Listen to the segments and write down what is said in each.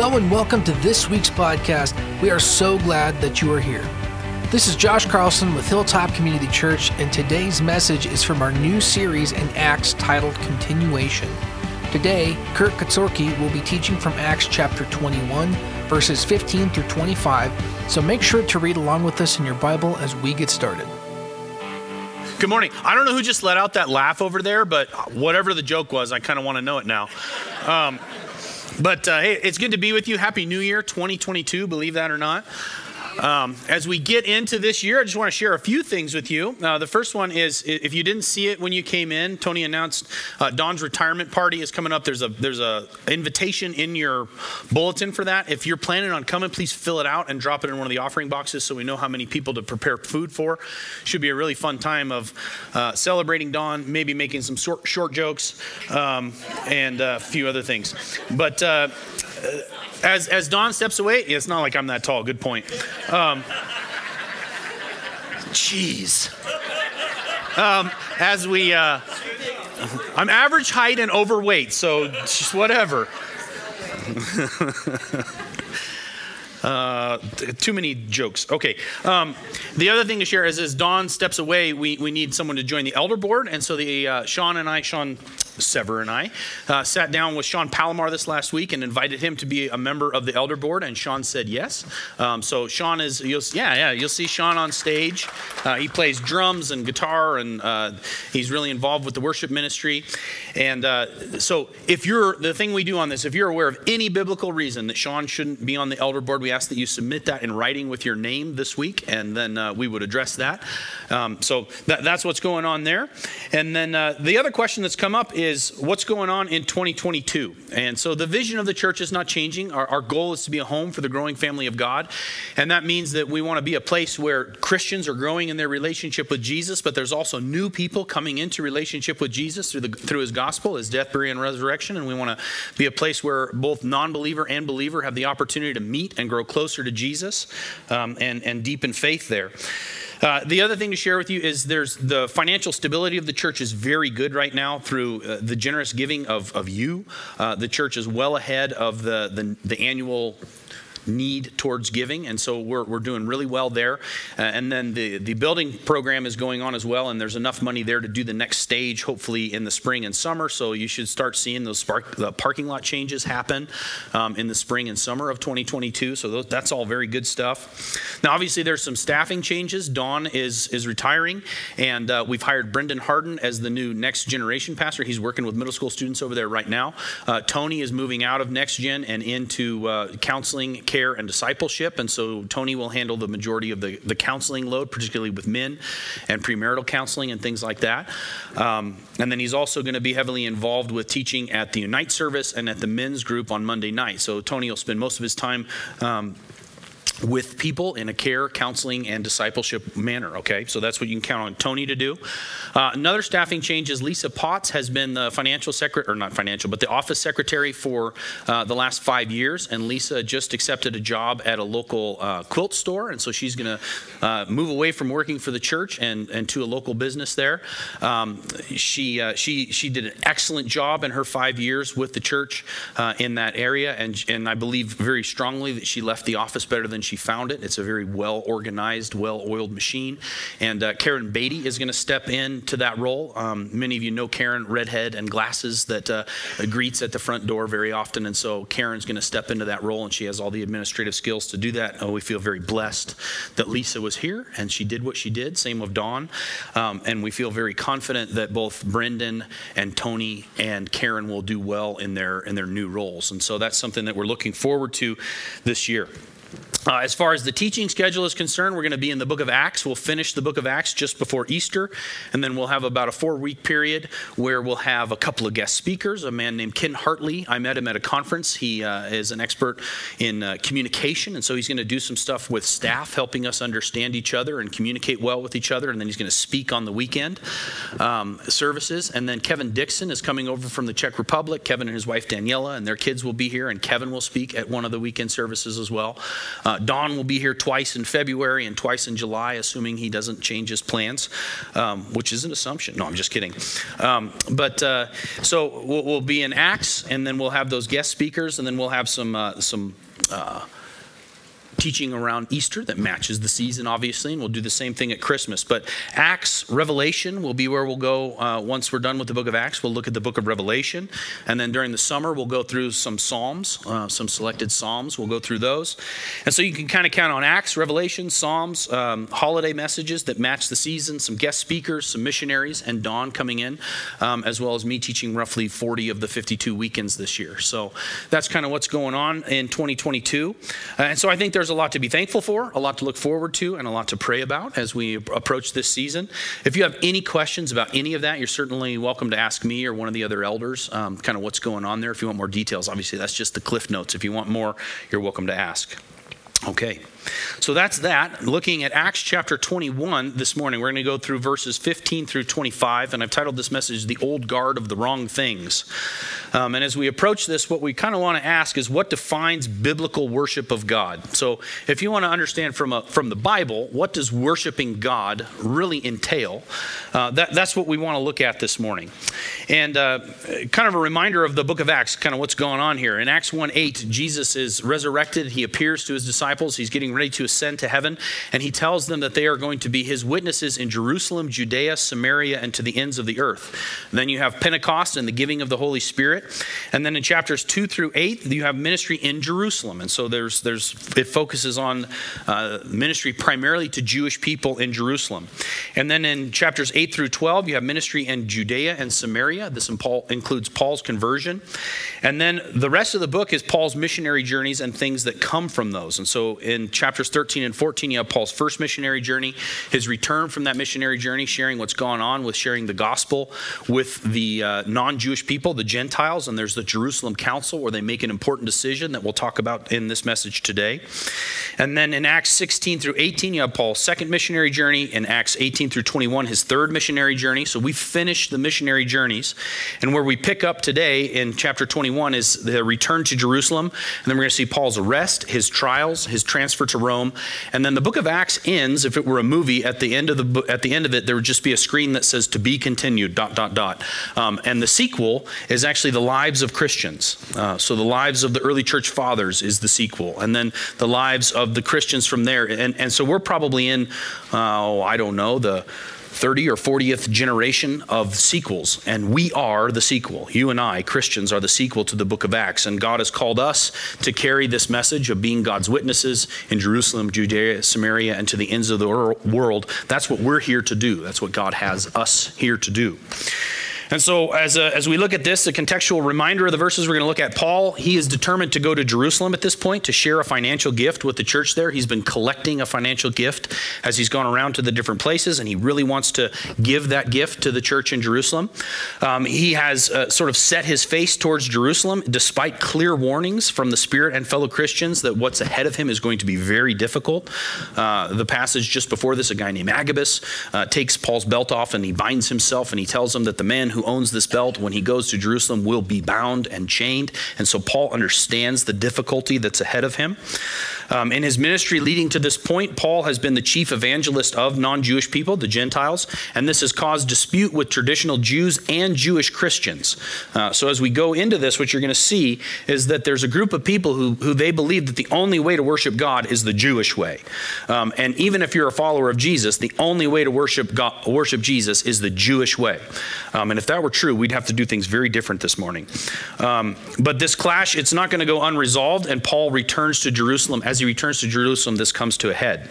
Hello and welcome to this week's podcast. We are so glad that you are here. This is Josh Carlson with Hilltop Community Church, and today's message is from our new series in Acts titled Continuation. Today, Kurt Katzorki will be teaching from Acts chapter 21, verses 15 through 25, so make sure to read along with us in your Bible as we get started. Good morning. I don't know who just let out that laugh over there, but whatever the joke was, I kind of want to know it now. Um, but uh, hey, it's good to be with you. Happy New Year 2022, believe that or not. Um, as we get into this year, I just want to share a few things with you. Uh, the first one is, if you didn't see it when you came in, Tony announced uh, Don's retirement party is coming up. There's a there's a invitation in your bulletin for that. If you're planning on coming, please fill it out and drop it in one of the offering boxes so we know how many people to prepare food for. Should be a really fun time of uh, celebrating Don, maybe making some short, short jokes, um, and a few other things. But uh, as, as Don steps away, it's not like I'm that tall. Good point. Um, jeez. Um, as we, uh, I'm average height and overweight, so just whatever. Uh, too many jokes. Okay. Um, the other thing to share is as Don steps away, we, we need someone to join the elder board. And so the uh, Sean and I, Sean Sever and I, uh, sat down with Sean Palomar this last week and invited him to be a member of the elder board. And Sean said yes. Um, so Sean is, you'll, yeah, yeah, you'll see Sean on stage. Uh, he plays drums and guitar, and uh, he's really involved with the worship ministry. And uh, so if you're, the thing we do on this, if you're aware of any biblical reason that Sean shouldn't be on the elder board, we ask that you submit that in writing with your name this week, and then uh, we would address that. Um, so that, that's what's going on there. And then uh, the other question that's come up is what's going on in 2022? And so the vision of the church is not changing. Our, our goal is to be a home for the growing family of God. And that means that we want to be a place where Christians are growing in their relationship with Jesus, but there's also new people coming into relationship with Jesus through, the, through his gospel, his death, burial, and resurrection. And we want to be a place where both non believer and believer have the opportunity to meet and grow closer to Jesus um, and, and deepen faith there. Uh, the other thing to share with you is there's the financial stability of the church is very good right now through uh, the generous giving of, of you. Uh, the church is well ahead of the, the, the annual need towards giving, and so we're, we're doing really well there. Uh, and then the, the building program is going on as well, and there's enough money there to do the next stage, hopefully in the spring and summer. So you should start seeing those spark, the parking lot changes happen um, in the spring and summer of 2022. So those, that's all very good stuff. Now, obviously, there's some staffing changes. Don is is retiring, and uh, we've hired Brendan Harden as the new next generation pastor. He's working with middle school students over there right now. Uh, Tony is moving out of next gen and into uh, counseling care care and discipleship. And so Tony will handle the majority of the, the counseling load, particularly with men and premarital counseling and things like that. Um, and then he's also going to be heavily involved with teaching at the Unite service and at the men's group on Monday night. So Tony will spend most of his time. Um, with people in a care, counseling, and discipleship manner. Okay, so that's what you can count on Tony to do. Uh, another staffing change is Lisa Potts has been the financial secretary, or not financial, but the office secretary for uh, the last five years. And Lisa just accepted a job at a local uh, quilt store, and so she's going to uh, move away from working for the church and, and to a local business there. Um, she uh, she she did an excellent job in her five years with the church uh, in that area, and and I believe very strongly that she left the office better than she found it. It's a very well organized, well oiled machine. And uh, Karen Beatty is going to step into that role. Um, many of you know Karen, redhead and glasses, that uh, greets at the front door very often. And so Karen's going to step into that role, and she has all the administrative skills to do that. We feel very blessed that Lisa was here and she did what she did. Same with Don. Um, and we feel very confident that both Brendan and Tony and Karen will do well in their in their new roles. And so that's something that we're looking forward to this year. Uh, as far as the teaching schedule is concerned, we're going to be in the book of Acts. We'll finish the book of Acts just before Easter, and then we'll have about a four week period where we'll have a couple of guest speakers. A man named Ken Hartley, I met him at a conference. He uh, is an expert in uh, communication, and so he's going to do some stuff with staff, helping us understand each other and communicate well with each other, and then he's going to speak on the weekend um, services. And then Kevin Dixon is coming over from the Czech Republic. Kevin and his wife Daniela and their kids will be here, and Kevin will speak at one of the weekend services as well. Uh, Don will be here twice in February and twice in July, assuming he doesn't change his plans, um, which is an assumption. No, I'm just kidding. Um, but uh, so we'll, we'll, be in Acts, and then we'll have those guest speakers, and then we'll have some uh, some uh, teaching around Easter that matches the season, obviously, and we'll do the same thing at Christmas. But Acts, Revelation will be where we'll go uh, once we're done with the book of Acts. We'll look at the book of Revelation. And then during the summer, we'll go through some Psalms, uh, some selected Psalms. We'll go through those. And so you can kind of count on Acts, Revelation, Psalms, um, holiday messages that match the season, some guest speakers, some missionaries, and Don coming in, um, as well as me teaching roughly 40 of the 52 weekends this year. So that's kind of what's going on in 2022. Uh, and so I think there's there's a lot to be thankful for, a lot to look forward to, and a lot to pray about as we approach this season. If you have any questions about any of that, you're certainly welcome to ask me or one of the other elders um, kind of what's going on there. If you want more details, obviously that's just the cliff notes. If you want more, you're welcome to ask. Okay. So that's that. Looking at Acts chapter 21 this morning, we're going to go through verses 15 through 25, and I've titled this message, The Old Guard of the Wrong Things. Um, and as we approach this, what we kind of want to ask is what defines biblical worship of God? So if you want to understand from, a, from the Bible, what does worshiping God really entail? Uh, that, that's what we want to look at this morning. And uh, kind of a reminder of the book of Acts, kind of what's going on here. In Acts 1 8, Jesus is resurrected. He appears to his disciples. He's getting ready to ascend to heaven, and he tells them that they are going to be his witnesses in Jerusalem, Judea, Samaria, and to the ends of the earth. then you have Pentecost and the giving of the Holy Spirit. And then in chapters 2 through 8, you have ministry in Jerusalem. And so there's, there's, it focuses on uh, ministry primarily to Jewish people in Jerusalem. And then in chapters 8 through 12, you have ministry in Judea and Samaria. This includes Paul's conversion. And then the rest of the book is Paul's missionary journeys and things that come from those. And so in chapters 13 and 14, you have Paul's first missionary journey, his return from that missionary journey, sharing what's gone on with sharing the gospel with the uh, non Jewish people, the Gentiles. And there's the Jerusalem Council where they make an important decision that we'll talk about in this message today. And then in Acts 16 through 18, you have Paul's second missionary journey. In Acts 18 through 21, his third missionary journey. So we finished the missionary journeys. And where we pick up today in chapter 21 is the return to Jerusalem. And then we're going to see Paul's arrest, his trials, his transfer to Rome. And then the book of Acts ends, if it were a movie, at the end of, the, at the end of it, there would just be a screen that says to be continued, dot, dot, dot. Um, and the sequel is actually the lives of Christians. Uh, so the lives of the early church fathers is the sequel. And then the lives of the Christians from there. And, and so we're probably in, uh, I don't know, the 30 or 40th generation of sequels, and we are the sequel. You and I, Christians, are the sequel to the book of Acts, and God has called us to carry this message of being God's witnesses in Jerusalem, Judea, Samaria, and to the ends of the world. That's what we're here to do. That's what God has us here to do. And so, as, a, as we look at this, a contextual reminder of the verses we're going to look at, Paul, he is determined to go to Jerusalem at this point to share a financial gift with the church there. He's been collecting a financial gift as he's gone around to the different places, and he really wants to give that gift to the church in Jerusalem. Um, he has uh, sort of set his face towards Jerusalem, despite clear warnings from the Spirit and fellow Christians that what's ahead of him is going to be very difficult. Uh, the passage just before this, a guy named Agabus uh, takes Paul's belt off and he binds himself and he tells him that the man who who owns this belt, when he goes to Jerusalem, will be bound and chained. And so Paul understands the difficulty that's ahead of him. Um, in his ministry leading to this point, Paul has been the chief evangelist of non Jewish people, the Gentiles, and this has caused dispute with traditional Jews and Jewish Christians. Uh, so, as we go into this, what you're going to see is that there's a group of people who, who they believe that the only way to worship God is the Jewish way. Um, and even if you're a follower of Jesus, the only way to worship, God, worship Jesus is the Jewish way. Um, and if that were true, we'd have to do things very different this morning. Um, but this clash, it's not going to go unresolved, and Paul returns to Jerusalem as as he returns to Jerusalem, this comes to a head.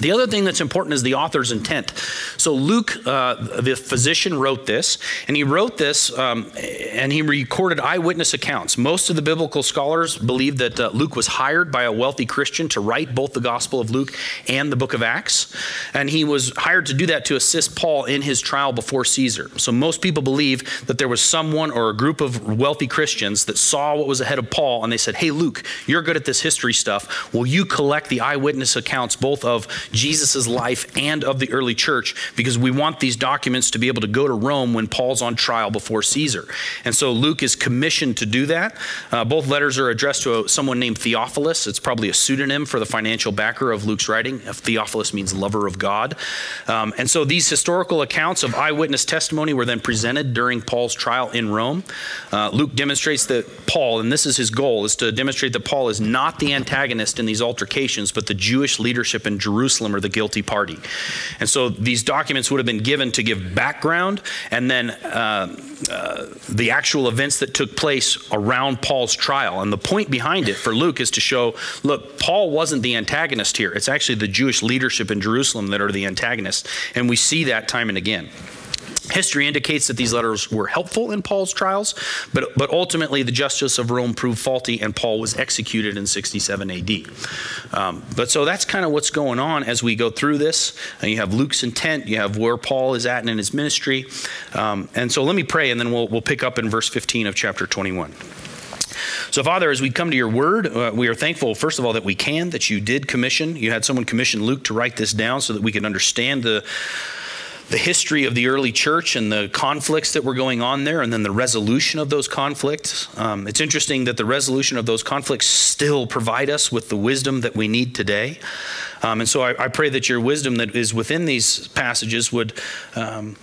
The other thing that's important is the author's intent. So, Luke, uh, the physician, wrote this, and he wrote this um, and he recorded eyewitness accounts. Most of the biblical scholars believe that uh, Luke was hired by a wealthy Christian to write both the Gospel of Luke and the book of Acts. And he was hired to do that to assist Paul in his trial before Caesar. So, most people believe that there was someone or a group of wealthy Christians that saw what was ahead of Paul and they said, Hey, Luke, you're good at this history stuff. Will you collect the eyewitness accounts both of Jesus' life and of the early church because we want these documents to be able to go to Rome when Paul's on trial before Caesar. And so Luke is commissioned to do that. Uh, both letters are addressed to a, someone named Theophilus. It's probably a pseudonym for the financial backer of Luke's writing. Theophilus means lover of God. Um, and so these historical accounts of eyewitness testimony were then presented during Paul's trial in Rome. Uh, Luke demonstrates that Paul, and this is his goal, is to demonstrate that Paul is not the antagonist in these altercations, but the Jewish leadership in Jerusalem are the guilty party. And so these documents would have been given to give background and then uh, uh, the actual events that took place around Paul's trial. And the point behind it for Luke is to show look, Paul wasn't the antagonist here. It's actually the Jewish leadership in Jerusalem that are the antagonists. And we see that time and again. History indicates that these letters were helpful in Paul's trials, but, but ultimately the justice of Rome proved faulty and Paul was executed in 67 AD. Um, but so that's kind of what's going on as we go through this. And you have Luke's intent, you have where Paul is at in his ministry. Um, and so let me pray and then we'll, we'll pick up in verse 15 of chapter 21. So, Father, as we come to your word, uh, we are thankful, first of all, that we can, that you did commission. You had someone commission Luke to write this down so that we could understand the the history of the early church and the conflicts that were going on there, and then the resolution of those conflicts. Um, it's interesting that the resolution of those conflicts still provide us with the wisdom that we need today. Um, and so I, I, pray that your wisdom that is within these passages would. Um,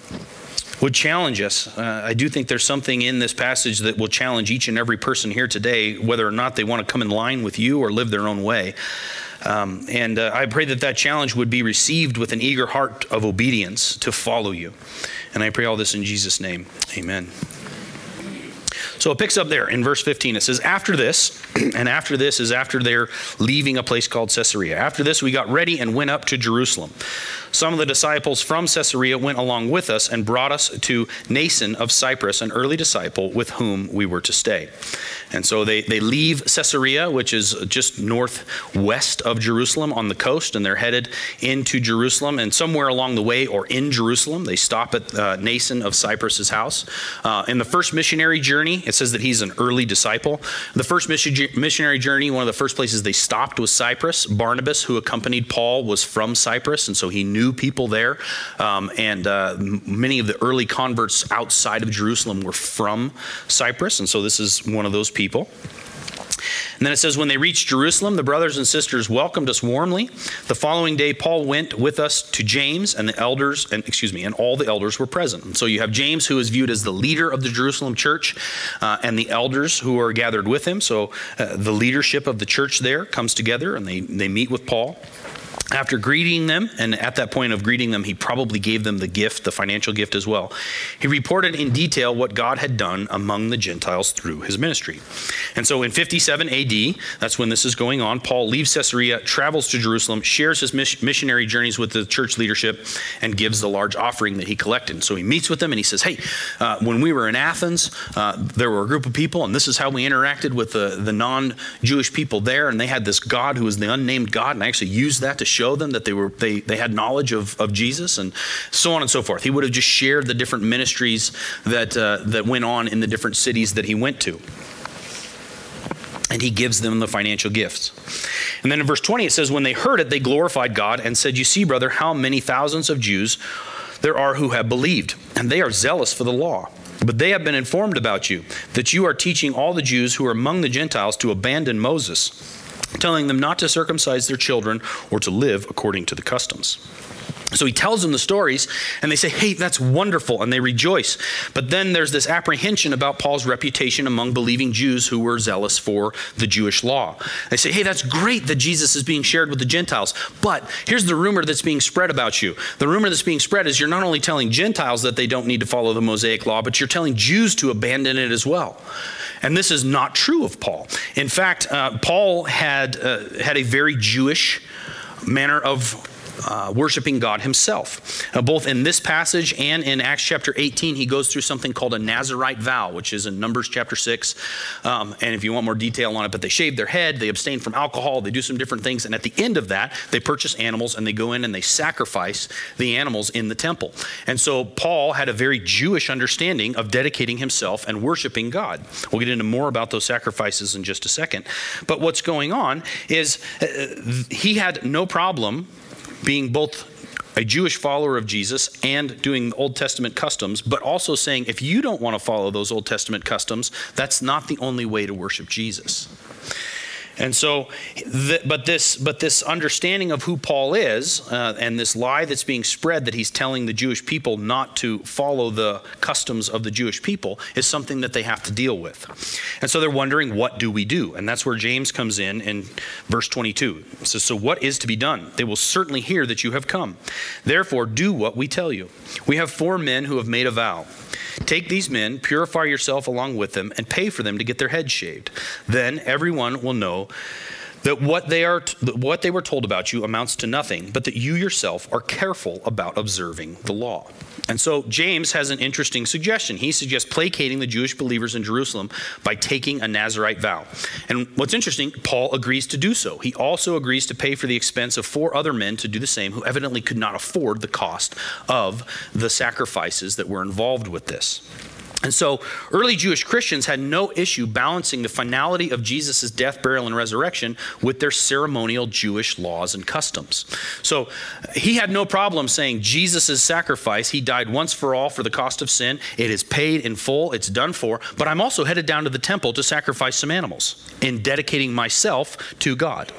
would challenge us. Uh, I do think there's something in this passage that will challenge each and every person here today, whether or not they want to come in line with you or live their own way. Um, and uh, I pray that that challenge would be received with an eager heart of obedience to follow you. And I pray all this in Jesus' name. Amen. So it picks up there in verse 15. It says, After this, and after this is after they're leaving a place called Caesarea. After this, we got ready and went up to Jerusalem. Some of the disciples from Caesarea went along with us and brought us to Mnason of Cyprus, an early disciple with whom we were to stay. And so they, they leave Caesarea, which is just northwest of Jerusalem on the coast, and they're headed into Jerusalem. And somewhere along the way, or in Jerusalem, they stop at uh, Mnason of Cyprus's house. Uh, in the first missionary journey, it says that he's an early disciple. The first missionary journey, one of the first places they stopped was Cyprus. Barnabas, who accompanied Paul, was from Cyprus, and so he knew people there. Um, and uh, many of the early converts outside of Jerusalem were from Cyprus, and so this is one of those people. And then it says, when they reached Jerusalem, the brothers and sisters welcomed us warmly. The following day, Paul went with us to James, and the elders, and excuse me, and all the elders were present. And so you have James, who is viewed as the leader of the Jerusalem church, uh, and the elders who are gathered with him. So uh, the leadership of the church there comes together, and they, they meet with Paul. After greeting them, and at that point of greeting them, he probably gave them the gift, the financial gift as well. He reported in detail what God had done among the Gentiles through his ministry. And so in 57 AD, that's when this is going on, Paul leaves Caesarea, travels to Jerusalem, shares his missionary journeys with the church leadership, and gives the large offering that he collected. So he meets with them and he says, Hey, uh, when we were in Athens, uh, there were a group of people, and this is how we interacted with the, the non Jewish people there. And they had this God who was the unnamed God, and I actually used that to show them that they were they, they had knowledge of, of Jesus and so on and so forth. He would have just shared the different ministries that uh, that went on in the different cities that he went to. And he gives them the financial gifts. And then in verse 20 it says, When they heard it, they glorified God and said, You see, brother, how many thousands of Jews there are who have believed, and they are zealous for the law. But they have been informed about you, that you are teaching all the Jews who are among the Gentiles to abandon Moses telling them not to circumcise their children or to live according to the customs. So he tells them the stories, and they say, Hey, that's wonderful, and they rejoice. But then there's this apprehension about Paul's reputation among believing Jews who were zealous for the Jewish law. They say, Hey, that's great that Jesus is being shared with the Gentiles, but here's the rumor that's being spread about you. The rumor that's being spread is you're not only telling Gentiles that they don't need to follow the Mosaic law, but you're telling Jews to abandon it as well. And this is not true of Paul. In fact, uh, Paul had, uh, had a very Jewish manner of uh, worshiping God himself. Uh, both in this passage and in Acts chapter 18, he goes through something called a Nazarite vow, which is in Numbers chapter 6. Um, and if you want more detail on it, but they shave their head, they abstain from alcohol, they do some different things. And at the end of that, they purchase animals and they go in and they sacrifice the animals in the temple. And so Paul had a very Jewish understanding of dedicating himself and worshiping God. We'll get into more about those sacrifices in just a second. But what's going on is uh, he had no problem being both a Jewish follower of Jesus and doing Old Testament customs, but also saying if you don't want to follow those Old Testament customs, that's not the only way to worship Jesus. And so, but this, but this understanding of who Paul is, uh, and this lie that's being spread that he's telling the Jewish people not to follow the customs of the Jewish people, is something that they have to deal with. And so they're wondering, what do we do? And that's where James comes in in verse 22. It says, "So what is to be done? They will certainly hear that you have come. Therefore, do what we tell you. We have four men who have made a vow." Take these men, purify yourself along with them, and pay for them to get their heads shaved. Then everyone will know that what they are what they were told about you amounts to nothing, but that you yourself are careful about observing the law. And so James has an interesting suggestion. He suggests placating the Jewish believers in Jerusalem by taking a Nazarite vow. And what's interesting, Paul agrees to do so. He also agrees to pay for the expense of four other men to do the same who evidently could not afford the cost of the sacrifices that were involved with this. And so early Jewish Christians had no issue balancing the finality of Jesus' death, burial, and resurrection with their ceremonial Jewish laws and customs. So he had no problem saying Jesus' sacrifice, he died once for all for the cost of sin. It is paid in full, it's done for, but I'm also headed down to the temple to sacrifice some animals in dedicating myself to God.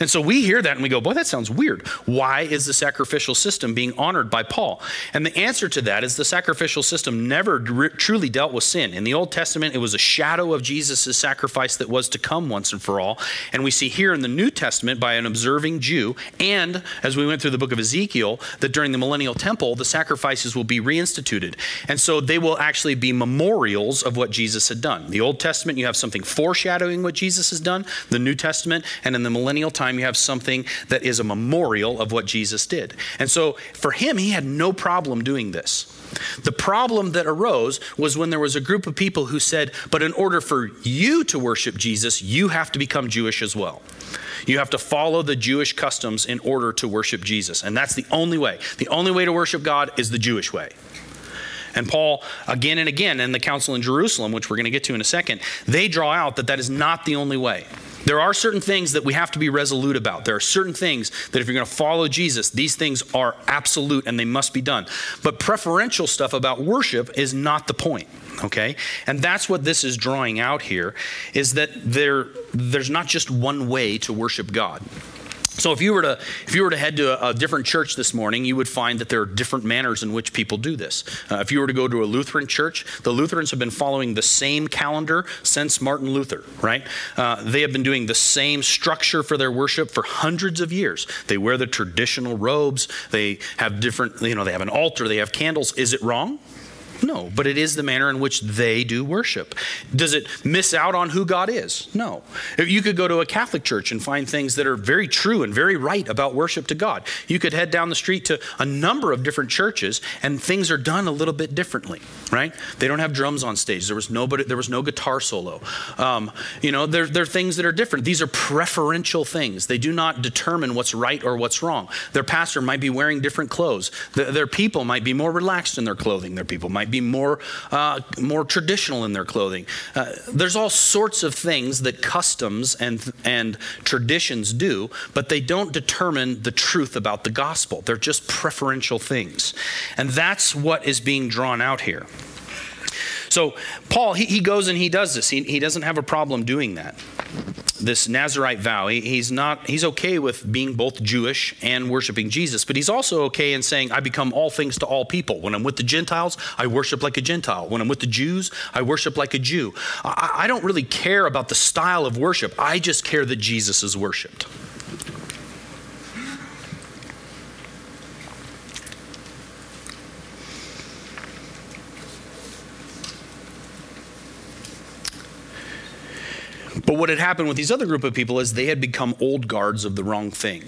And so we hear that and we go, boy, that sounds weird. Why is the sacrificial system being honored by Paul? And the answer to that is the sacrificial system never truly dealt with sin. In the Old Testament, it was a shadow of Jesus' sacrifice that was to come once and for all. And we see here in the New Testament by an observing Jew, and as we went through the book of Ezekiel, that during the millennial temple, the sacrifices will be reinstituted. And so they will actually be memorials of what Jesus had done. The Old Testament, you have something foreshadowing what Jesus has done. The New Testament, and in the millennial time, you have something that is a memorial of what Jesus did. And so for him, he had no problem doing this. The problem that arose was when there was a group of people who said, but in order for you to worship Jesus, you have to become Jewish as well. You have to follow the Jewish customs in order to worship Jesus. And that's the only way. The only way to worship God is the Jewish way. And Paul, again and again, in the council in Jerusalem, which we're going to get to in a second, they draw out that that is not the only way. There are certain things that we have to be resolute about. There are certain things that if you're going to follow Jesus, these things are absolute and they must be done. But preferential stuff about worship is not the point okay and that's what this is drawing out here is that there there's not just one way to worship god so if you were to if you were to head to a, a, different church this morning, you would find that there are different manners in which people do this. Uh, if you were to go to a Lutheran church, the Lutherans have been following the same calendar since Martin Luther. Right? Uh, they have been doing the same structure for their worship for hundreds of years. They wear the traditional robes. They have different. You know, they have an altar. They have candles. Is it wrong? No, but it is the manner in which they do worship. Does it miss out on who God is? No. You could go to a Catholic church and find things that are very true and very right about worship to God. You could head down the street to a number of different churches and things are done a little bit differently, right? They don't have drums on stage. There was nobody, there was no guitar solo. Um, you know, there, there are things that are different. These are preferential things. They do not determine what's right or what's wrong. Their pastor might be wearing different clothes. The, their people might be more relaxed in their clothing. Their people might be more, uh, more traditional in their clothing. Uh, there's all sorts of things that customs and, and traditions do, but they don't determine the truth about the gospel. They're just preferential things. And that's what is being drawn out here. So, Paul, he, he goes and he does this. He, he doesn't have a problem doing that. This Nazarite vow, he, he's not, he's okay with being both Jewish and worshiping Jesus, but he's also okay in saying, I become all things to all people. When I'm with the Gentiles, I worship like a Gentile. When I'm with the Jews, I worship like a Jew. I, I don't really care about the style of worship, I just care that Jesus is worshiped. But what had happened with these other group of people is they had become old guards of the wrong thing.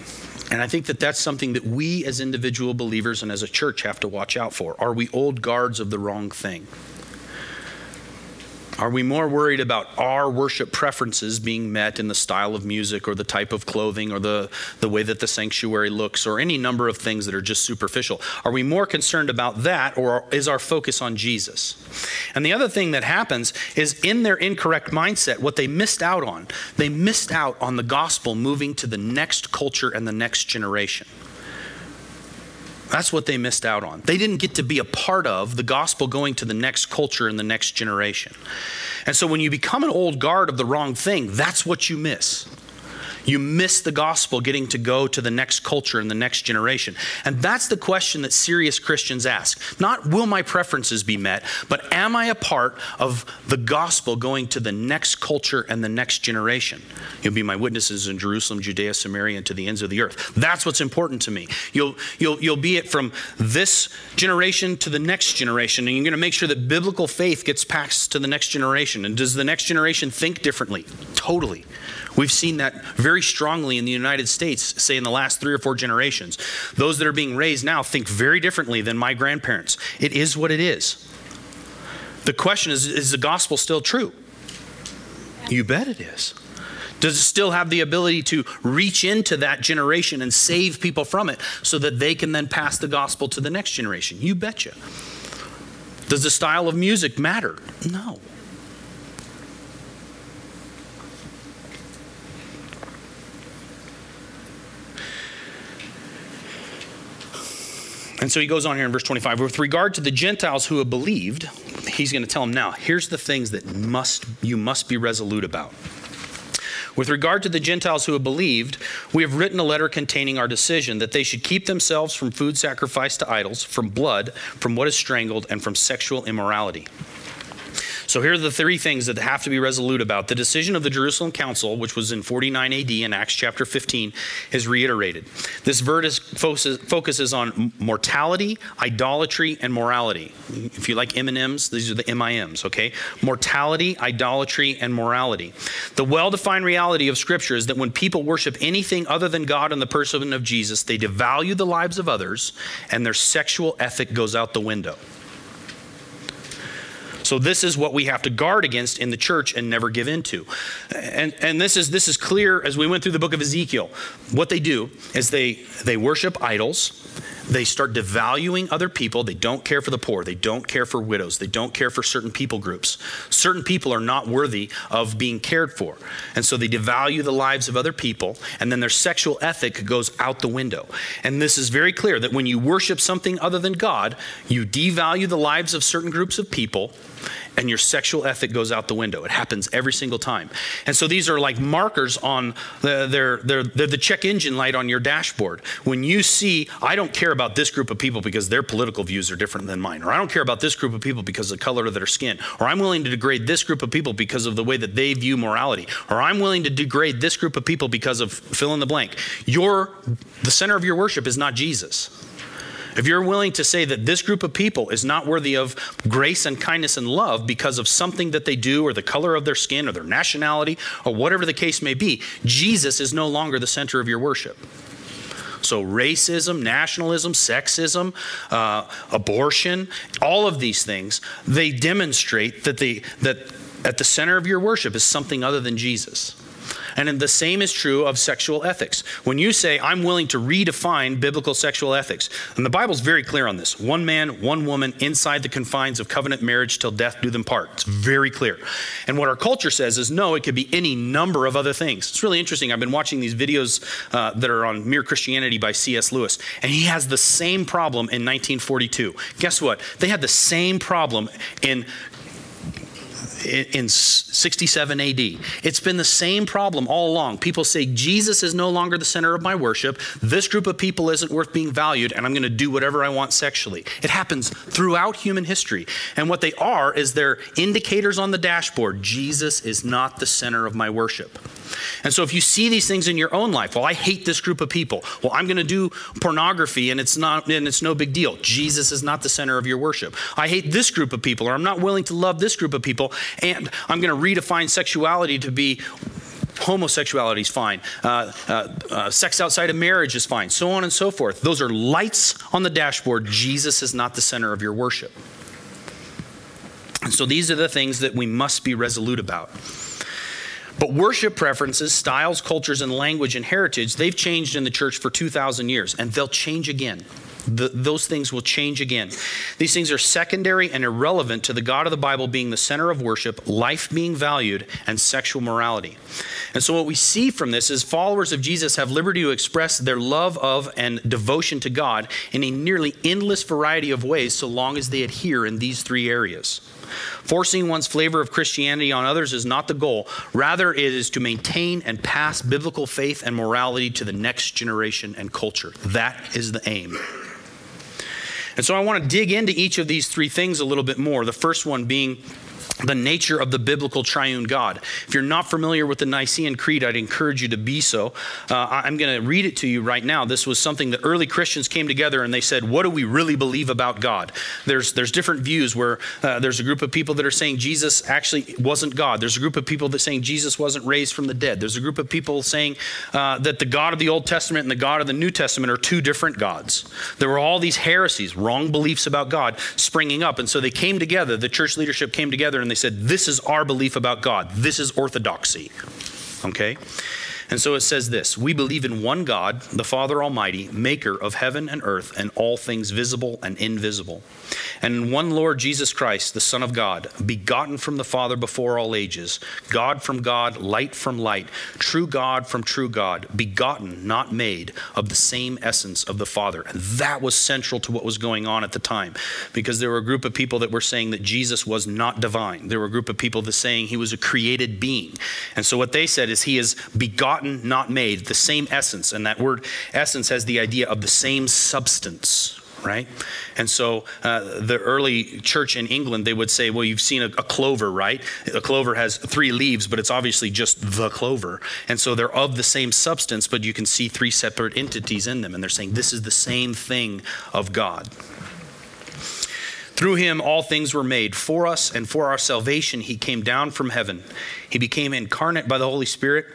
And I think that that's something that we as individual believers and as a church have to watch out for. Are we old guards of the wrong thing? Are we more worried about our worship preferences being met in the style of music or the type of clothing or the, the way that the sanctuary looks or any number of things that are just superficial? Are we more concerned about that or is our focus on Jesus? And the other thing that happens is in their incorrect mindset, what they missed out on, they missed out on the gospel moving to the next culture and the next generation That's what they missed out on. They didn't get to be a part of the gospel going to the next culture and the next generation. And so when you become an old guard of the wrong thing, that's what you miss. You miss the gospel getting to go to the next culture and the next generation. And that's the question that serious Christians ask. Not will my preferences be met, but am I a part of the gospel going to the next culture and the next generation? You'll be my witnesses in Jerusalem, Judea, Samaria, and to the ends of the earth. That's what's important to me. You'll, you'll, you'll be it from this generation to the next generation, and you're going to make sure that biblical faith gets passed to the next generation. And does the next generation think differently? Totally. We've seen that very strongly in the United States, say in the last three or four generations. Those that are being raised now think very differently than my grandparents. It is what it is. The question is is the gospel still true? You bet it is. Does it still have the ability to reach into that generation and save people from it so that they can then pass the gospel to the next generation? You betcha. Does the style of music matter? No. And so he goes on here in verse 25. With regard to the Gentiles who have believed, he's going to tell them now, here's the things that must you must be resolute about. With regard to the Gentiles who have believed, we have written a letter containing our decision that they should keep themselves from food sacrificed to idols, from blood, from what is strangled, and from sexual immorality. So here are the three things that have to be resolute about. The decision of the Jerusalem Council, which was in 49 AD in Acts chapter 15, is reiterated. This verse focuses on mortality, idolatry, and morality. If you like M&Ms, these are the MIMs, okay? Mortality, idolatry, and morality. The well-defined reality of Scripture is that when people worship anything other than God and the person of Jesus, they devalue the lives of others, and their sexual ethic goes out the window. So this is what we have to guard against in the church and never give into. And, and this, is, this is clear as we went through the book of Ezekiel. What they do is they, they worship idols. They start devaluing other people. They don't care for the poor. They don't care for widows. They don't care for certain people groups. Certain people are not worthy of being cared for. And so they devalue the lives of other people, and then their sexual ethic goes out the window. And this is very clear that when you worship something other than God, you devalue the lives of certain groups of people and your sexual ethic goes out the window. It happens every single time. And so these are like markers on the, they're, they're, they're the check engine light on your dashboard. When you see, I don't care about this group of people because their political views are different than mine, or I don't care about this group of people because of the color of their skin, or I'm willing to degrade this group of people because of the way that they view morality, or I'm willing to degrade this group of people because of fill in the blank. Your, the center of your worship is not Jesus. If you're willing to say that this group of people is not worthy of grace and kindness and love because of something that they do or the color of their skin or their nationality or whatever the case may be, Jesus is no longer the center of your worship. So, racism, nationalism, sexism, uh, abortion, all of these things, they demonstrate that, the, that at the center of your worship is something other than Jesus. And the same is true of sexual ethics. When you say, I'm willing to redefine biblical sexual ethics, and the Bible's very clear on this one man, one woman inside the confines of covenant marriage till death do them part. It's very clear. And what our culture says is, no, it could be any number of other things. It's really interesting. I've been watching these videos uh, that are on Mere Christianity by C.S. Lewis, and he has the same problem in 1942. Guess what? They had the same problem in in 67 AD. It's been the same problem all along. People say, Jesus is no longer the center of my worship. This group of people isn't worth being valued, and I'm going to do whatever I want sexually. It happens throughout human history. And what they are is they're indicators on the dashboard. Jesus is not the center of my worship. And so if you see these things in your own life, well, I hate this group of people. Well, I'm going to do pornography and it's not and it's no big deal. Jesus is not the center of your worship. I hate this group of people or I'm not willing to love this group of people and I'm going to redefine sexuality to be homosexuality is fine. Uh, uh, uh, sex outside of marriage is fine. So on and so forth. Those are lights on the dashboard. Jesus is not the center of your worship. And so these are the things that we must be resolute about. But worship preferences, styles, cultures, and language and heritage, they've changed in the church for 2,000 years, and they'll change again. The, those things will change again. These things are secondary and irrelevant to the God of the Bible being the center of worship, life being valued, and sexual morality. And so, what we see from this is followers of Jesus have liberty to express their love of and devotion to God in a nearly endless variety of ways so long as they adhere in these three areas. Forcing one's flavor of Christianity on others is not the goal. Rather, it is to maintain and pass biblical faith and morality to the next generation and culture. That is the aim. And so I want to dig into each of these three things a little bit more. The first one being the nature of the biblical triune God. If you're not familiar with the Nicene Creed, I'd encourage you to be so. Uh, I'm going to read it to you right now. This was something that early Christians came together and they said, What do we really believe about God? There's, there's different views where uh, there's a group of people that are saying Jesus actually wasn't God. There's a group of people that saying Jesus wasn't raised from the dead. There's a group of people saying uh, that the God of the Old Testament and the God of the New Testament are two different gods. There were all these heresies, wrong beliefs about God springing up. And so they came together, the church leadership came together and they said, This is our belief about God. This is orthodoxy. Okay? And so it says this We believe in one God, the Father Almighty, maker of heaven and earth and all things visible and invisible. And one Lord Jesus Christ, the Son of God, begotten from the Father before all ages, God from God, light from light, true God from true God, begotten, not made, of the same essence of the Father. And that was central to what was going on at the time because there were a group of people that were saying that Jesus was not divine. There were a group of people that saying he was a created being. And so what they said is he is begotten, not made, the same essence. And that word essence has the idea of the same substance right? And so uh, the early church in England, they would say, well, you've seen a, a, clover, right? A clover has three leaves, but it's obviously just the clover. And so they're of the same substance, but you can see three separate entities in them. And they're saying this is the same thing of God. Through him, all things were made. For us and for our salvation, he came down from heaven. He became incarnate by the Holy Spirit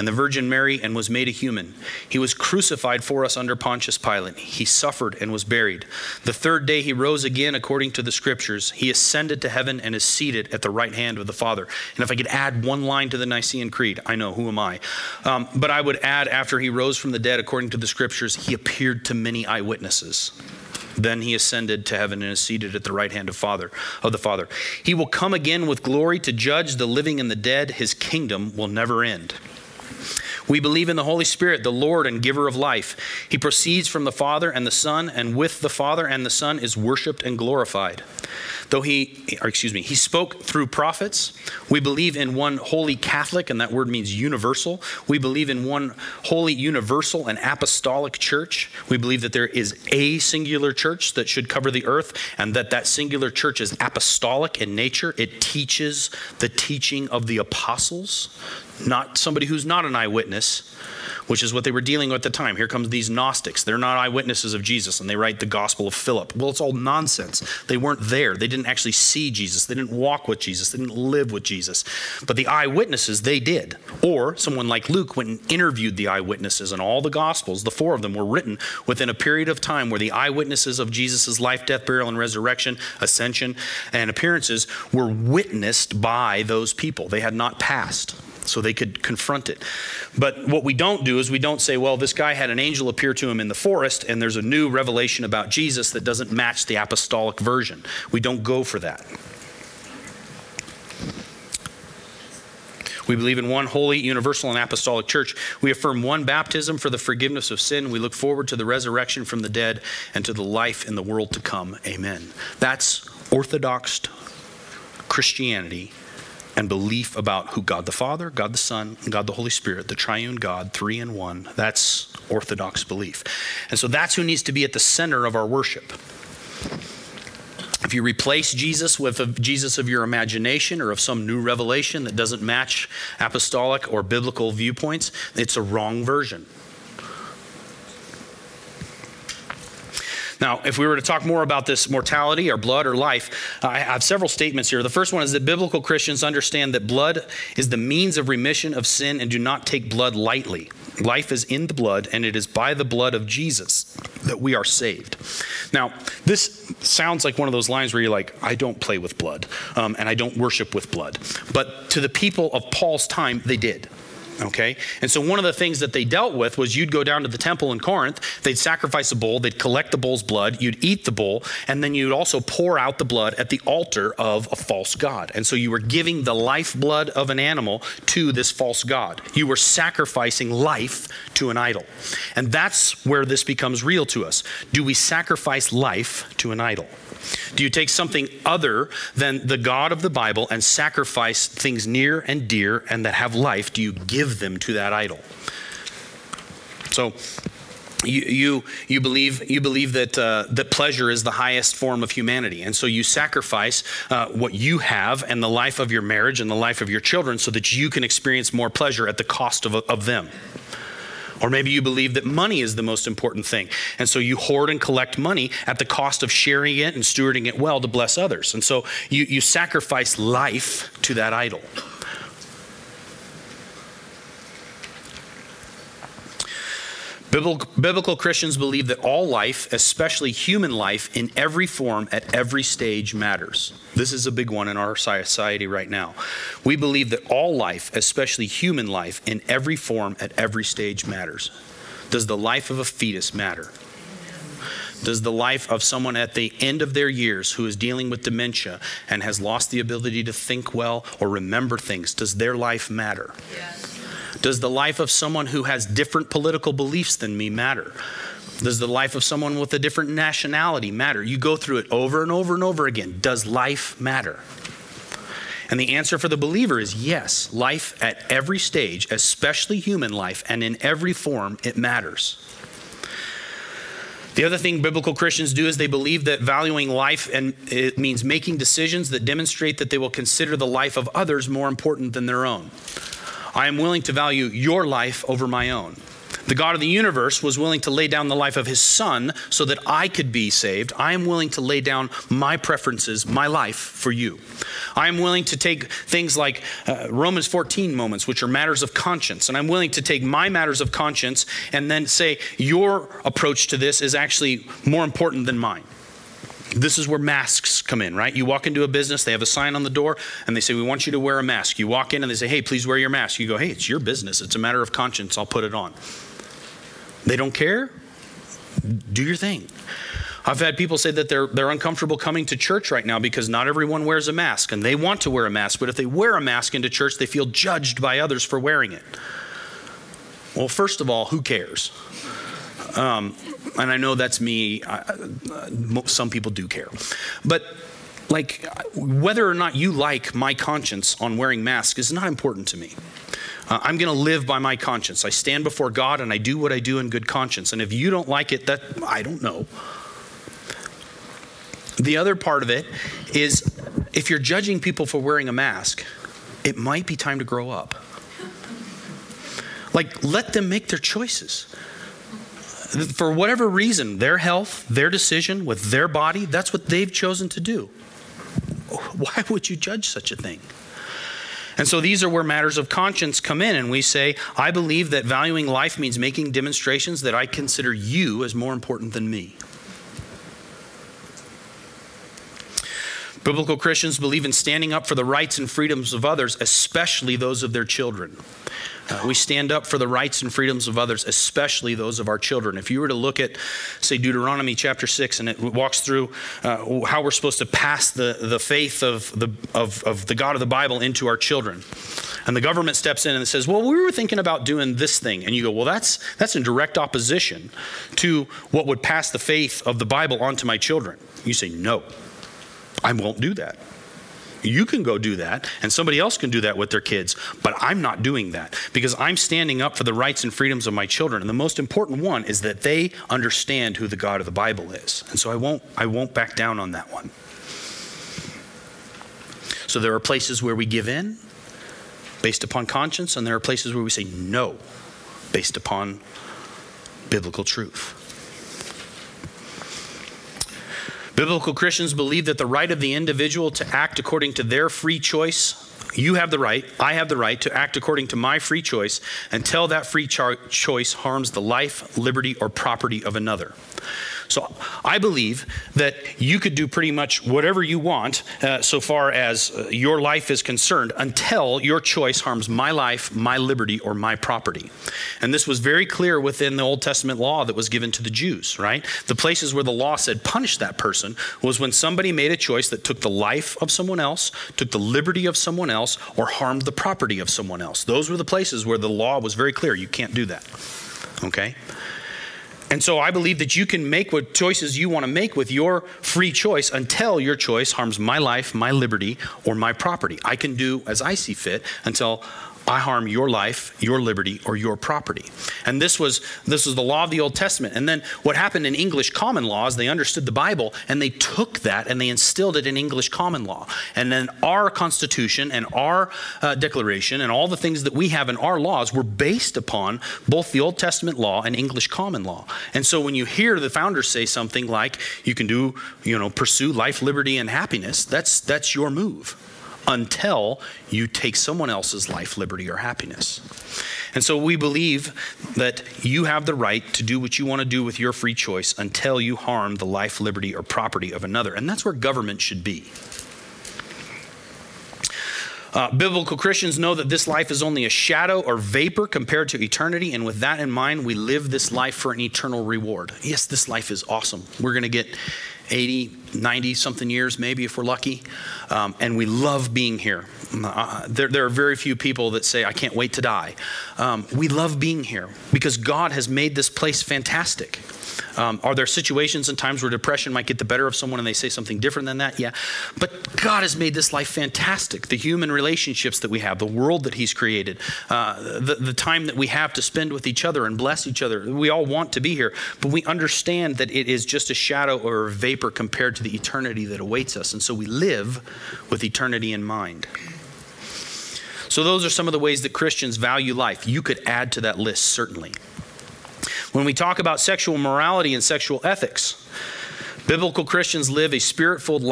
and the Virgin Mary and was made a human. He was crucified for us under Pontius Pilate. He suffered and was buried. The third day he rose again according to the scriptures. He ascended to heaven and is seated at the right hand of the Father. And if I could add one line to the Nicene Creed, I know, who am I? Um, but I would add, after he rose from the dead according to the scriptures, he appeared to many eyewitnesses. Then he ascended to heaven and is seated at the right hand of Father of the Father. He will come again with glory to judge the living and the dead. His kingdom will never end. We believe in the Holy Spirit, the Lord and giver of life. He proceeds from the Father and the Son, and with the Father and the Son is worshiped and glorified. Though he, or excuse me, he spoke through prophets. We believe in one holy Catholic, and that word means universal. We believe in one holy, universal, and apostolic church. We believe that there is a singular church that should cover the earth, and that that singular church is apostolic in nature. It teaches the teaching of the apostles not somebody who's not an eyewitness, which is what they were dealing with at the time. Here comes these Gnostics. They're not eyewitnesses of Jesus, and they write the Gospel of Philip. Well, it's all nonsense. They weren't there. They didn't actually see Jesus. They didn't walk with Jesus. They didn't live with Jesus. But the eyewitnesses, they did. Or someone like Luke went and interviewed the eyewitnesses, and all the Gospels, the four of them, were written within a period of time where the eyewitnesses of Jesus' life, death, burial, and resurrection, ascension, and appearances were witnessed by those people. They had not passed so they could confront it. But what we don't do is we don't say, well, this guy had an angel appear to him in the forest, and there's a new revelation about Jesus that doesn't match the apostolic version. We don't go for that. We believe in one holy, universal, and apostolic church. We affirm one baptism for the forgiveness of sin. We look forward to the resurrection from the dead and to the life in the world to come. Amen. That's Orthodox Christianity and belief about who God the Father, God the Son, and God the Holy Spirit, the triune God, three in one. That's Orthodox belief. And so that's who needs to be at the center of our worship. If you replace Jesus with a Jesus of your imagination or of some new revelation that doesn't match apostolic or biblical viewpoints, it's a wrong version. Now, if we were to talk more about this mortality or blood or life, I have several statements here. The first one is that biblical Christians understand that blood is the means of remission of sin and do not take blood lightly. Life is in the blood, and it is by the blood of Jesus that we are saved. Now, this sounds like one of those lines where you're like, I don't play with blood, um, and I don't worship with blood. But to the people of Paul's time, they did. Okay? And so one of the things that they dealt with was you'd go down to the temple in Corinth, they'd sacrifice a bull, they'd collect the bull's blood, you'd eat the bull, and then you'd also pour out the blood at the altar of a false god. And so you were giving the lifeblood of an animal to this false god. You were sacrificing life to an idol. And that's where this becomes real to us. Do we sacrifice life to an idol? Do you take something other than the God of the Bible and sacrifice things near and dear and that have life? Do you give them to that idol? So, you, you, you believe, you believe that, uh, that pleasure is the highest form of humanity. And so you sacrifice uh, what you have and the life of your marriage and the life of your children so that you can experience more pleasure at the cost of, of them. Or maybe you believe that money is the most important thing. And so you hoard and collect money at the cost of sharing it and stewarding it well to bless others. And so you, you sacrifice life to that idol. Biblical, Christians believe that all life, especially human life, in every form, at every stage, matters. This is a big one in our society right now. We believe that all life, especially human life, in every form, at every stage, matters. Does the life of a fetus matter? Does the life of someone at the end of their years who is dealing with dementia and has lost the ability to think well or remember things, does their life matter? Yes. Does the life of someone who has different political beliefs than me matter? Does the life of someone with a different nationality matter? You go through it over and over and over again. Does life matter? And the answer for the believer is yes. Life at every stage, especially human life, and in every form, it matters. The other thing biblical Christians do is they believe that valuing life and it means making decisions that demonstrate that they will consider the life of others more important than their own. I am willing to value your life over my own. The God of the universe was willing to lay down the life of his son so that I could be saved. I am willing to lay down my preferences, my life for you. I am willing to take things like uh, Romans 14 moments, which are matters of conscience, and I'm willing to take my matters of conscience and then say, Your approach to this is actually more important than mine this is where masks come in, right? You walk into a business, they have a sign on the door, and they say, We want you to wear a mask. You walk in and they say, Hey, please wear your mask. You go, Hey, it's your business. It's a matter of conscience. I'll put it on. They don't care. Do your thing. I've had people say that they're, they're uncomfortable coming to church right now because not everyone wears a mask and they want to wear a mask, but if they wear a mask into church, they feel judged by others for wearing it. Well, first of all, who cares? Um, and I know that's me. I, uh, some people do care. But like whether or not you like my conscience on wearing masks is not important to me. Uh, I'm going to live by my conscience. I stand before God and I do what I do in good conscience. And if you don't like it, that I don't know. The other part of it is if you're judging people for wearing a mask, it might be time to grow up. Like let them make their choices for whatever reason, their health, their decision with their body, that's what they've chosen to do. Why would you judge such a thing? And so these are where matters of conscience come in, and we say, I believe that valuing life means making demonstrations that I consider you as more important than me. Biblical Christians believe in standing up for the rights and freedoms of others, especially those of their children. Uh, we stand up for the rights and freedoms of others, especially those of our children. If you were to look at, say, Deuteronomy chapter 6, and it walks through uh, how we're supposed to pass the, the faith of the, of, of the God of the Bible into our children. And the government steps in and says, Well, we were thinking about doing this thing. And you go, Well, that's, that's in direct opposition to what would pass the faith of the Bible onto my children. You say, No, I won't do that. You can go do that, and somebody else can do that with their kids, but I'm not doing that because I'm standing up for the rights and freedoms of my children. And the most important one is that they understand who the God of the Bible is. And so I won't, I won't back down on that one. So there are places where we give in based upon conscience, and there are places where we say no based upon biblical truth. Biblical Christians believe that the right of the individual to act according to their free choice you have the right, I have the right to act according to my free choice until that free choice harms the life, liberty, or property of another. So I believe that you could do pretty much whatever you want uh, so far as uh, your life is concerned until your choice harms my life, my liberty, or my property. And this was very clear within the Old Testament law that was given to the Jews, right? The places where the law said punish that person was when somebody made a choice that took the life of someone else, took the liberty of someone else, or harmed the property of someone else. Those were the places where the law was very clear you can't do that. Okay? And so I believe that you can make what choices you want to make with your free choice until your choice harms my life, my liberty, or my property. I can do as I see fit until I harm your life, your liberty, or your property. And this was this was the law of the Old Testament. And then what happened in English common law is they understood the Bible and they took that and they instilled it in English common law. And then our Constitution and our uh, Declaration and all the things that we have in our laws were based upon both the Old Testament law and English common law. And so when you hear the founders say something like you can do, you know, pursue life, liberty, and happiness, that's that's your move until you take someone else's life, liberty, or happiness. And so we believe that you have the right to do what you want to do with your free choice until you harm the life, liberty, or property of another. And that's where government should be. Uh, biblical Christians know that this life is only a shadow or vapor compared to eternity, and with that in mind, we live this life for an eternal reward. Yes, this life is awesome. We're going to get 80, 90 something years, maybe if we're lucky. Um, and we love being here. Uh, there, there, are very few people that say, I can't wait to die. Um, we love being here because God has made this place fantastic. Um, are there situations and times where depression might get the better of someone and they say something different than that? Yeah. But God has made this life fantastic. The human relationships that we have, the world that He's created, uh, the, the time that we have to spend with each other and bless each other. We all want to be here, but we understand that it is just a shadow or a vapor compared to the eternity that awaits us. And so we live with eternity in mind. So, those are some of the ways that Christians value life. You could add to that list, certainly. When we talk about sexual morality and sexual ethics, biblical Christians live a spirit filled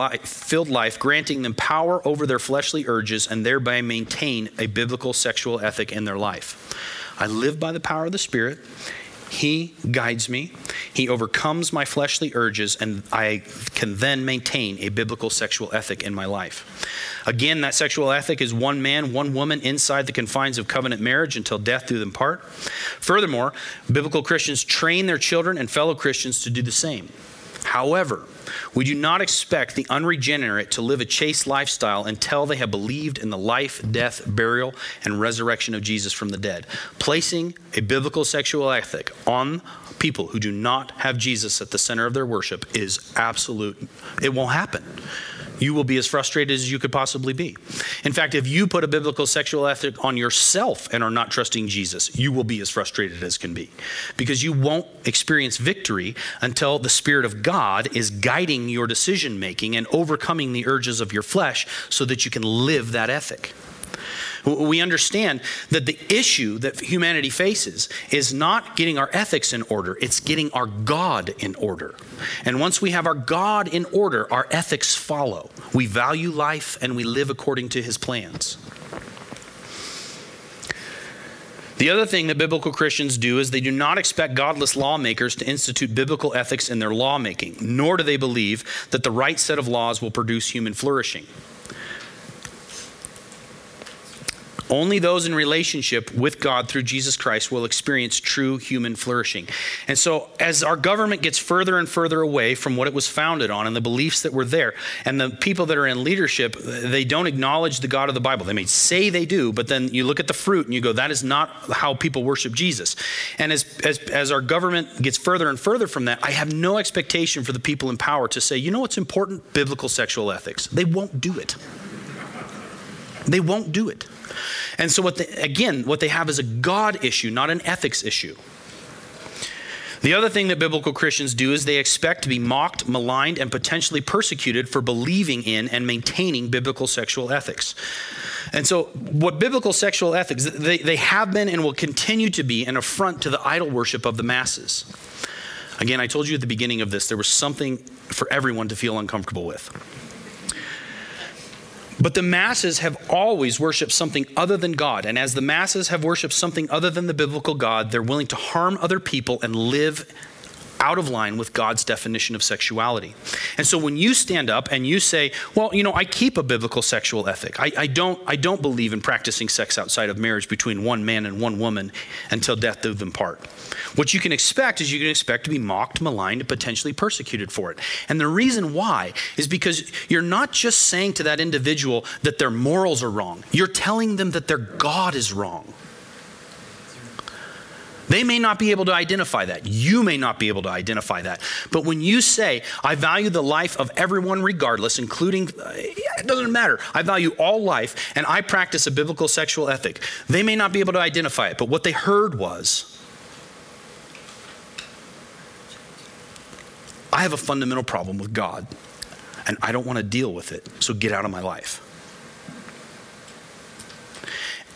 life, granting them power over their fleshly urges and thereby maintain a biblical sexual ethic in their life. I live by the power of the Spirit. He guides me. He overcomes my fleshly urges, and I can then maintain a biblical sexual ethic in my life. Again, that sexual ethic is one man, one woman inside the confines of covenant marriage until death do them part. Furthermore, biblical Christians train their children and fellow Christians to do the same. However, we do not expect the unregenerate to live a chaste lifestyle until they have believed in the life, death, burial, and resurrection of Jesus from the dead. Placing a biblical sexual ethic on people who do not have Jesus at the center of their worship is absolute. It won't happen you will be as frustrated as you could possibly be. In fact, if you put a biblical sexual ethic on yourself and are not trusting Jesus, you will be as frustrated as can be because you won't experience victory until the Spirit of God is guiding your decision making and overcoming the urges of your flesh so that you can live that ethic. We understand that the issue that humanity faces is not getting our ethics in order, it's getting our God in order. And once we have our God in order, our ethics follow. We value life and we live according to his plans. The other thing that biblical Christians do is they do not expect godless lawmakers to institute biblical ethics in their lawmaking, nor do they believe that the right set of laws will produce human flourishing. Only those in relationship with God through Jesus Christ will experience true human flourishing. And so, as our government gets further and further away from what it was founded on and the beliefs that were there, and the people that are in leadership, they don't acknowledge the God of the Bible. They may say they do, but then you look at the fruit and you go, that is not how people worship Jesus. And as, as, as our government gets further and further from that, I have no expectation for the people in power to say, you know what's important? Biblical sexual ethics. They won't do it. They won't do it. And so, what they, again, what they have is a God issue, not an ethics issue. The other thing that biblical Christians do is they expect to be mocked, maligned, and potentially persecuted for believing in and maintaining biblical sexual ethics. And so, what biblical sexual ethics, they, they have been and will continue to be an affront to the idol worship of the masses. Again, I told you at the beginning of this, there was something for everyone to feel uncomfortable with. But the masses have always worshiped something other than God. And as the masses have worshiped something other than the biblical God, they're willing to harm other people and live out of line with God's definition of sexuality. And so when you stand up and you say, well, you know, I keep a biblical sexual ethic. I, I, don't, I don't believe in practicing sex outside of marriage between one man and one woman until death do them part. What you can expect is you can expect to be mocked, maligned, and potentially persecuted for it. And the reason why is because you're not just saying to that individual that their morals are wrong, you're telling them that their God is wrong. They may not be able to identify that. You may not be able to identify that. But when you say, I value the life of everyone regardless, including, it doesn't matter, I value all life, and I practice a biblical sexual ethic, they may not be able to identify it. But what they heard was, I have a fundamental problem with God, and I don't want to deal with it, so get out of my life.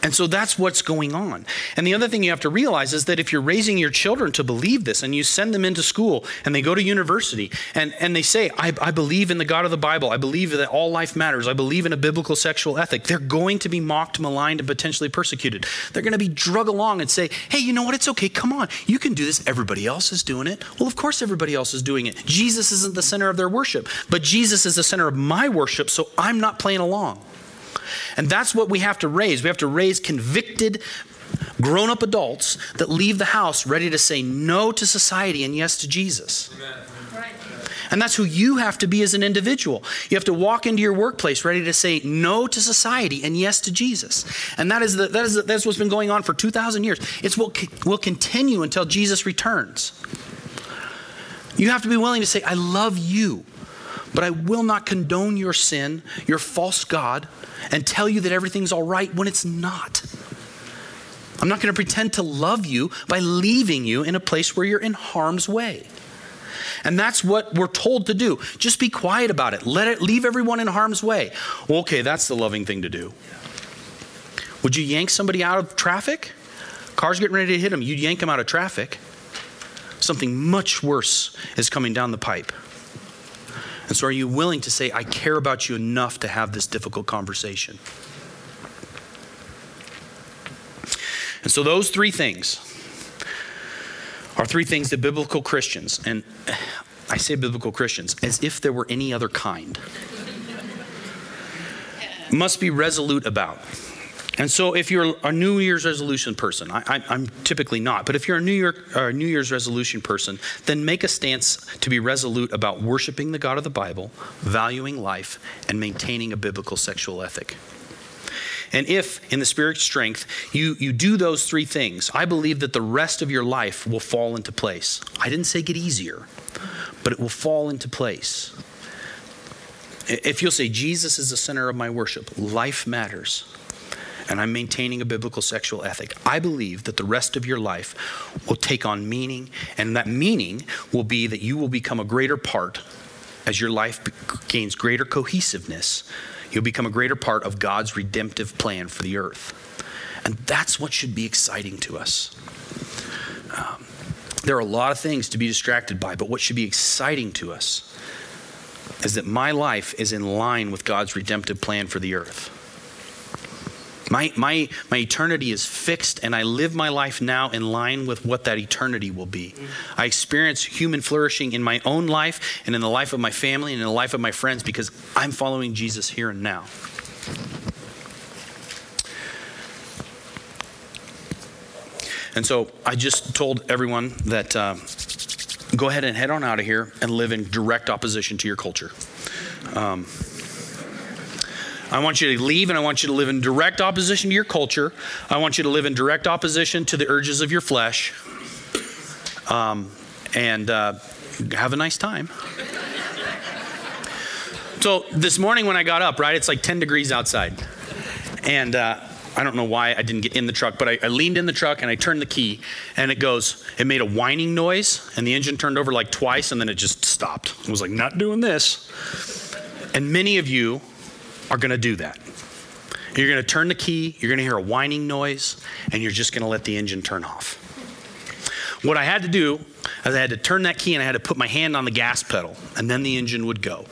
And so that's what's going on. And the other thing you have to realize is that if you're raising your children to believe this and you send them into school and they go to university and, and they say, I, I believe in the God of the Bible, I believe that all life matters, I believe in a biblical sexual ethic, they're going to be mocked, maligned, and potentially persecuted. They're going to be drug along and say, hey, you know what? It's okay. Come on. You can do this. Everybody else is doing it. Well, of course, everybody else is doing it. Jesus isn't the center of their worship, but Jesus is the center of my worship, so I'm not playing along. And that's what we have to raise. We have to raise convicted, grown up adults that leave the house ready to say no to society and yes to Jesus. And that's who you have to be as an individual. You have to walk into your workplace ready to say no to society and yes to Jesus. And that is, the, that is the, that's what's been going on for 2,000 years. It's what will continue until Jesus returns. You have to be willing to say, I love you, but I will not condone your sin, your false God, and tell you that everything's all right when it's not. I'm not going to pretend to love you by leaving you in a place where you're in harm's way. And that's what we're told to do. Just be quiet about it. Let it leave everyone in harm's way. Okay, that's the loving thing to do. Would you yank somebody out of traffic? Car's getting ready to hit them. You'd yank them out of traffic. Something much worse is coming down the pipe. And so, are you willing to say, I care about you enough to have this difficult conversation? And so, those three things are three things that biblical Christians, and I say biblical Christians as if there were any other kind, must be resolute about. And so, if you're a New Year's resolution person, I, am typically not, but if you're a New, Year, uh, New Year's resolution person, then make a stance to be resolute about worshiping the God of the Bible, valuing life, and maintaining a biblical sexual ethic. And if, in the Spirit's strength, you, you do those three things, I believe that the rest of your life will fall into place. I didn't say get easier, but it will fall into place. If you'll say, Jesus is the center of my worship, life matters and I'm maintaining a biblical sexual ethic, I believe that the rest of your life will take on meaning, and that meaning will be that you will become a greater part as your life gains greater cohesiveness. You'll become a greater part of God's redemptive plan for the earth. And that's what should be exciting to us. Um, there are a lot of things to be distracted by, but what should be exciting to us is that my life is in line with God's redemptive plan for the earth. My, my, my eternity is fixed, and I live my life now in line with what that eternity will be. I experience human flourishing in my own life and in the life of my family and in the life of my friends because I'm following Jesus here and now. And so I just told everyone that uh, go ahead and head on out of here and live in direct opposition to your culture. Um, I want you to leave and I want you to live in direct opposition to your culture. I want you to live in direct opposition to the urges of your flesh. Um, and uh, have a nice time. So this morning when I got up, right, it's like 10 degrees outside. And uh, I don't know why I didn't get in the truck, but I, I, leaned in the truck and I turned the key, and it goes, it made a whining noise, and the engine turned over like twice, and then it just stopped. It was like, not doing this. And many of you are going to do that. You're going to turn the key, you're going to hear a whining noise, and you're just going to let the engine turn off. What I had to do is I had to turn that key and I had to put my hand on the gas pedal, and then the engine would go.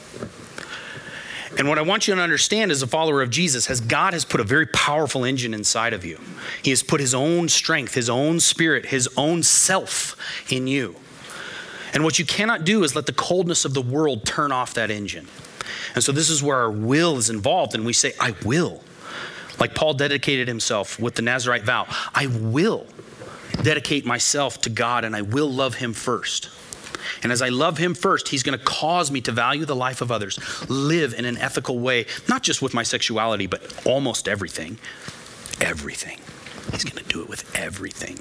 And what I want you to understand as a follower of Jesus is God has put a very powerful engine inside of you. He has put his own strength, his own spirit, his own self in you. And what you cannot do is let the coldness of the world turn off that engine. And so this is where our will is involved, and we say, I will. Like Paul dedicated himself with the Nazarite vow I will dedicate myself to God and I will love him first. And as I love him first, he's going to cause me to value the life of others, live in an ethical way, not just with my sexuality, but almost everything. Everything. He's going to do it with everything.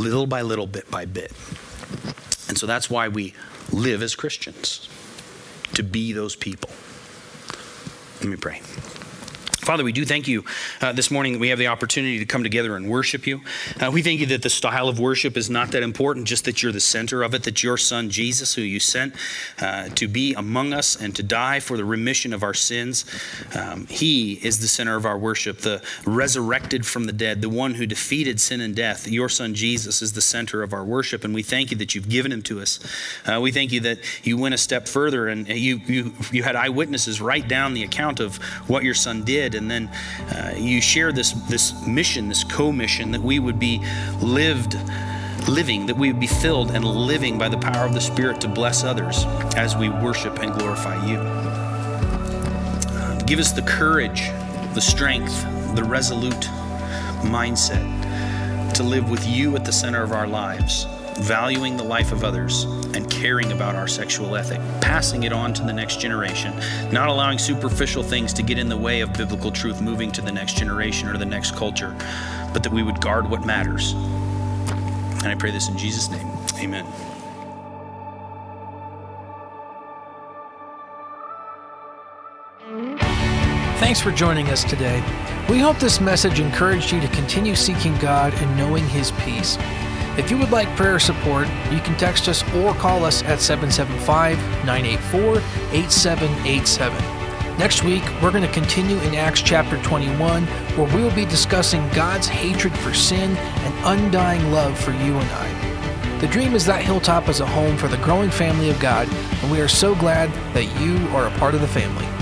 Little by little, bit by bit. And so that's why we live as Christians, to be those people. Let me pray. Father, we do thank you uh, this morning that we have the opportunity to come together and worship you. Uh, we thank you that the style of worship is not that important, just that you're the center of it, that your son Jesus, who you sent uh, to be among us and to die for the remission of our sins, um, he is the center of our worship, the resurrected from the dead, the one who defeated sin and death. Your son Jesus is the center of our worship, and we thank you that you've given him to us. Uh, we thank you that you went a step further and you, you, you had eyewitnesses write down the account of what your son did and then uh, you share this this mission, this co-mission that we would be lived living, that we would be filled and living by the power of the Spirit to bless others as we worship and glorify you. Give us the courage, the strength, the resolute mindset to live with you at the center of our lives valuing the life of others, and caring about our sexual ethic, passing it on to the next generation, not allowing superficial things to get in the way of biblical truth moving to the next generation or the next culture, but that we would guard what matters. And I pray this in Jesus' name. Amen. Thanks for joining us today. We hope this message encouraged you to continue seeking God and knowing His peace. If you would like prayer support, you can text us or call us at 775 984 8787. Next week, we're going to continue in Acts chapter 21, where we will be discussing God's hatred for sin and undying love for you and I. The dream is that Hilltop is a home for the growing family of God, and we are so glad that you are a part of the family.